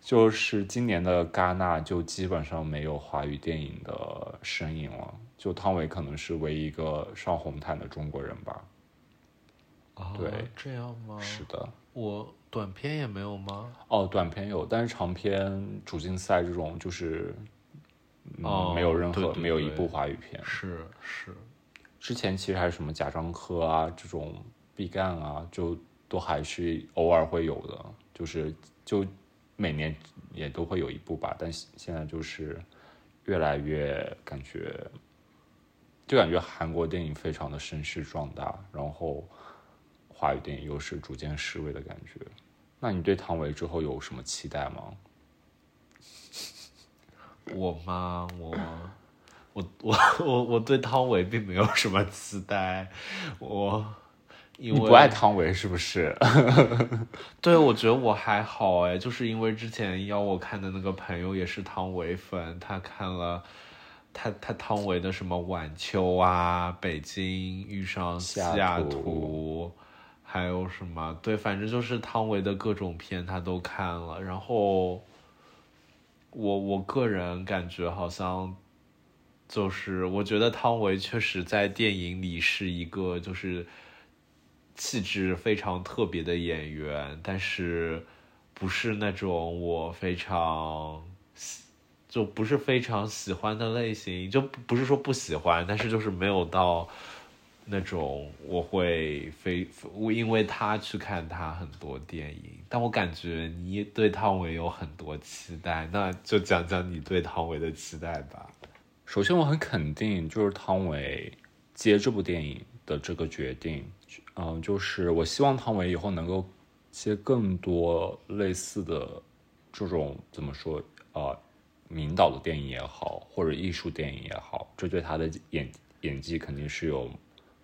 A: 就是今年的戛纳就基本上没有华语电影的身影了，就汤唯可能是唯一一个上红毯的中国人吧。对，
B: 这样吗？
A: 是的，
B: 我短片也没有吗？
A: 哦，短片有，但是长片主竞赛这种就是，嗯，没有任何没有一部华语片。
B: 是是，
A: 之前其实还是什么贾樟柯啊这种毕赣啊，就都还是偶尔会有的，就是就每年也都会有一部吧，但现在就是越来越感觉，就感觉韩国电影非常的声势壮大，然后。华语电影又是逐渐失位的感觉，那你对唐唯之后有什么期待吗？
B: 我吗？我我我我我对汤唯并没有什么期待，我你
A: 不爱汤唯是不是？
B: 对，我觉得我还好哎，就是因为之前邀我看的那个朋友也是汤唯粉，他看了他他汤唯的什么晚秋啊，北京遇上西雅图。还有什么？对，反正就是汤唯的各种片他都看了。然后，我我个人感觉好像，就是我觉得汤唯确实在电影里是一个就是气质非常特别的演员，但是不是那种我非常就不是非常喜欢的类型。就不是说不喜欢，但是就是没有到。那种我会非我因为他去看他很多电影，但我感觉你对汤唯有很多期待，那就讲讲你对汤唯的期待吧。
A: 首先，我很肯定就是汤唯接这部电影的这个决定，嗯，就是我希望汤唯以后能够接更多类似的这种怎么说啊，名导的电影也好，或者艺术电影也好，这对他的演演技肯定是有。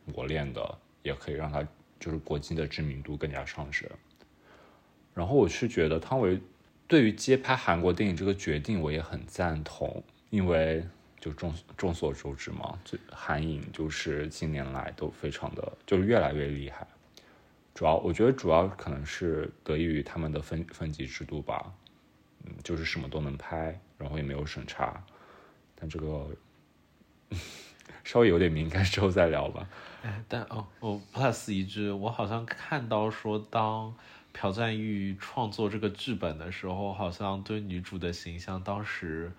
A: 磨练的也可以让他就是国际的知名度更加上升。然后我是觉得汤唯对于接拍韩国电影这个决定我也很赞同，因为就众众所周知嘛，这韩影就是近年来都非常的就是越来越厉害。主要我觉得主要可能是得益于他们的分分级制度吧，嗯，就是什么都能拍，然后也没有审查。但这个。稍微有点敏感，之后再聊吧。
B: 但哦，我 plus 一句，我好像看到说，当朴赞玉创作这个剧本的时候，好像对女主的形象，当时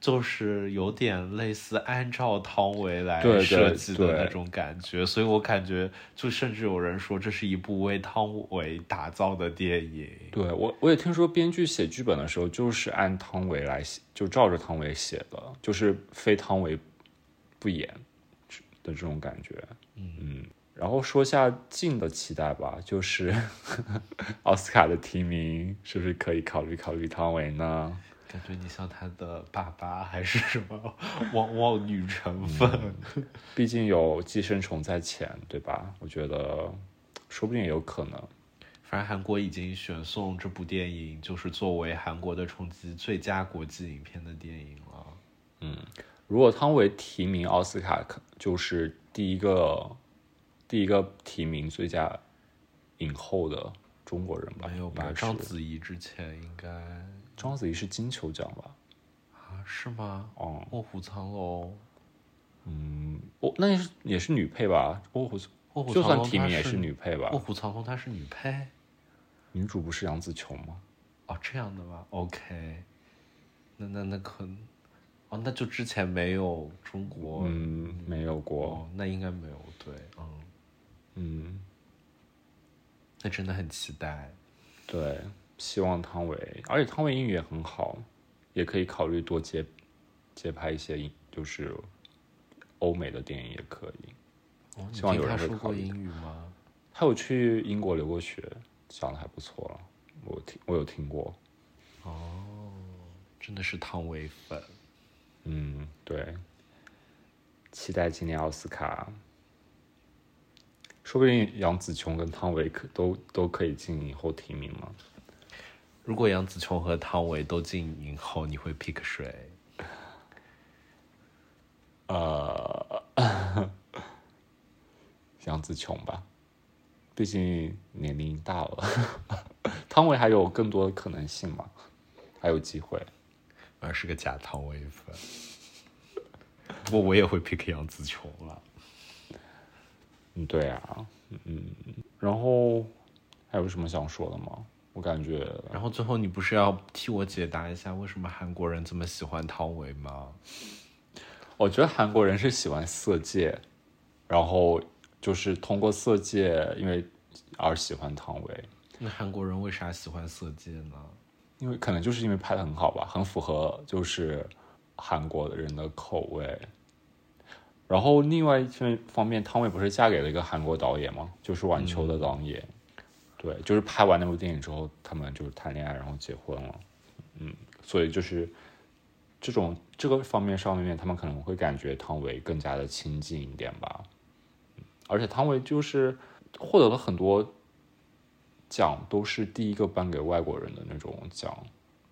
B: 就是有点类似按照汤唯来设计的那种感觉，所以我感觉，就甚至有人说这是一部为汤唯打造的电影。
A: 对我，我也听说编剧写剧本的时候，就是按汤唯来写，就照着汤唯写的，就是非汤唯。不演的这种感觉，嗯，然后说下近的期待吧，就是 奥斯卡的提名是不是可以考虑考虑汤唯呢？
B: 感觉你像他的爸爸还是什么 汪汪女成分？
A: 毕竟有寄生虫在前，对吧？我觉得说不定有可能。
B: 反正韩国已经选送这部电影，就是作为韩国的冲击最佳国际影片的电影了。
A: 嗯，如果汤唯提名奥斯卡，可就是第一个第一个提名最佳影后的中国人吧？
B: 没有吧？章子怡之前应该
A: 章子怡是金球奖吧？
B: 啊，是吗？
A: 哦，
B: 卧虎藏龙，
A: 嗯，哦，那也是也是女配吧？卧虎
B: 卧虎
A: 就算
B: 藏龙她
A: 提名也是女配吧
B: 卧？虎藏龙她是女配。
A: 女主不是杨紫琼吗？
B: 哦，这样的吗？OK，那那那可能，哦，那就之前没有中国，
A: 嗯，没有过。
B: 哦，那应该没有，对，嗯，
A: 嗯，
B: 那真的很期待。
A: 对，希望汤唯，而且汤唯英语也很好，也可以考虑多接接拍一些就是欧美的电影也可以。
B: 哦，你
A: 希望有
B: 听他说过
A: 人会考虑
B: 英语吗？
A: 他有去英国留过学，讲的还不错了，我听我有听过。
B: 哦真的是汤唯粉。
A: 嗯，对，期待今年奥斯卡，说不定杨紫琼跟汤唯可都都可以进以后提名嘛。
B: 如果杨紫琼和汤唯都进影后，你会 pick 谁？
A: 呃，杨紫琼吧，毕竟年龄大了，汤唯还有更多的可能性嘛，还有机会。
B: 而是个假汤唯粉。不过我也会 pick 杨紫琼了。
A: 嗯，对啊，嗯，然后还有什么想说的吗？我感觉
B: 然后最后你不是要替我解答一下为什么韩国人这么喜欢汤唯吗？
A: 我觉得韩国人是喜欢色戒，然后就是通过色戒，因为而喜欢汤唯，
B: 那韩国人为啥喜欢色戒呢？
A: 因为可能就是因为拍的很好吧，很符合就是韩国的人的口味。然后另外一方面，汤唯不是嫁给了一个韩国导演吗？就是晚秋的导演。对，就是拍完那部电影之后，他们就是谈恋爱，然后结婚了。嗯，所以就是这种这个方面上面，他们可能会感觉汤唯更加的亲近一点吧。而且汤唯就是获得了很多奖，都是第一个颁给外国人的那种奖。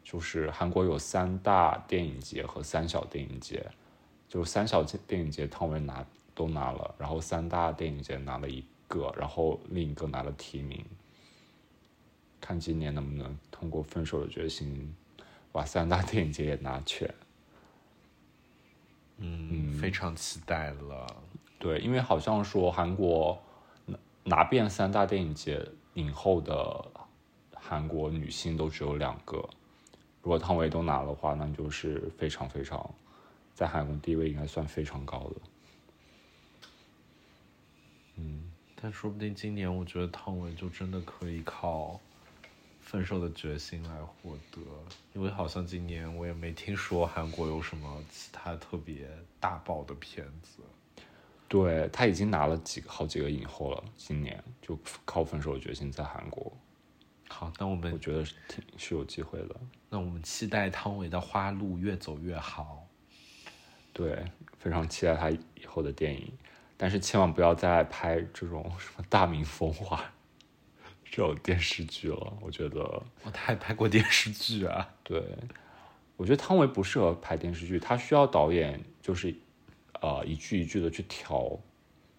A: 就是韩国有三大电影节和三小电影节，就三小电影节汤唯拿都拿了，然后三大电影节拿了一个，然后另一个拿了提名。看今年能不能通过《分手的决心》把三大 电影节也拿全。
B: 嗯，非常期待了。
A: 对，因为好像说韩国拿拿遍三大电影节影后的韩国女星都只有两个，如果汤唯都拿的话，那就是非常非常在韩国地位应该算非常高的。
B: 但说不定今年，我觉得汤唯就真的可以靠分手的决心来获得，因为好像今年我也没听说韩国有什么其他特别大爆的片子。
A: 对他已经拿了几个好几个影后了，今年就靠分手的决心在韩国，
B: 好，那我们我
A: 觉得是挺是有机会的。
B: 那我们期待汤唯的花路越走越好。
A: 对，非常期待他以后的电影，但是千万不要再拍这种什么《大明风华》这种电视剧了。我觉得，
B: 我，他还拍过电视剧啊。
A: 对，我觉得汤唯不适合拍电视剧，他需要导演就是呃一句一句的去调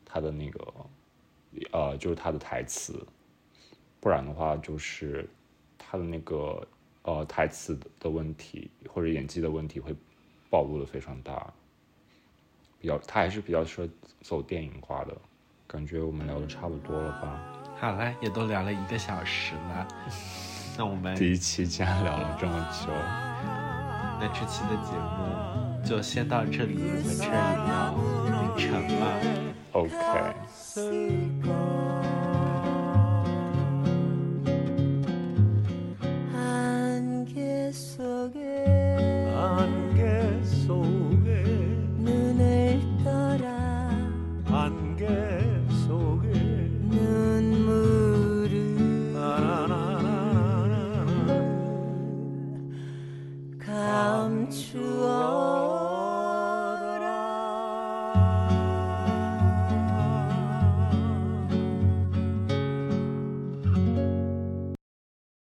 A: 他的那个呃就是他的台词，不然的话就是他的那个呃台词的问题或者演技的问题会暴露的非常大。比较，他还是比较适合走电影化的，感觉我们聊的差不多了吧？
B: 好了，也都聊了一个小时了，那我们
A: 第一期竟然聊了这么久，
B: 那这期的节目就先到这里，我们这儿也要凌晨了。
A: OK，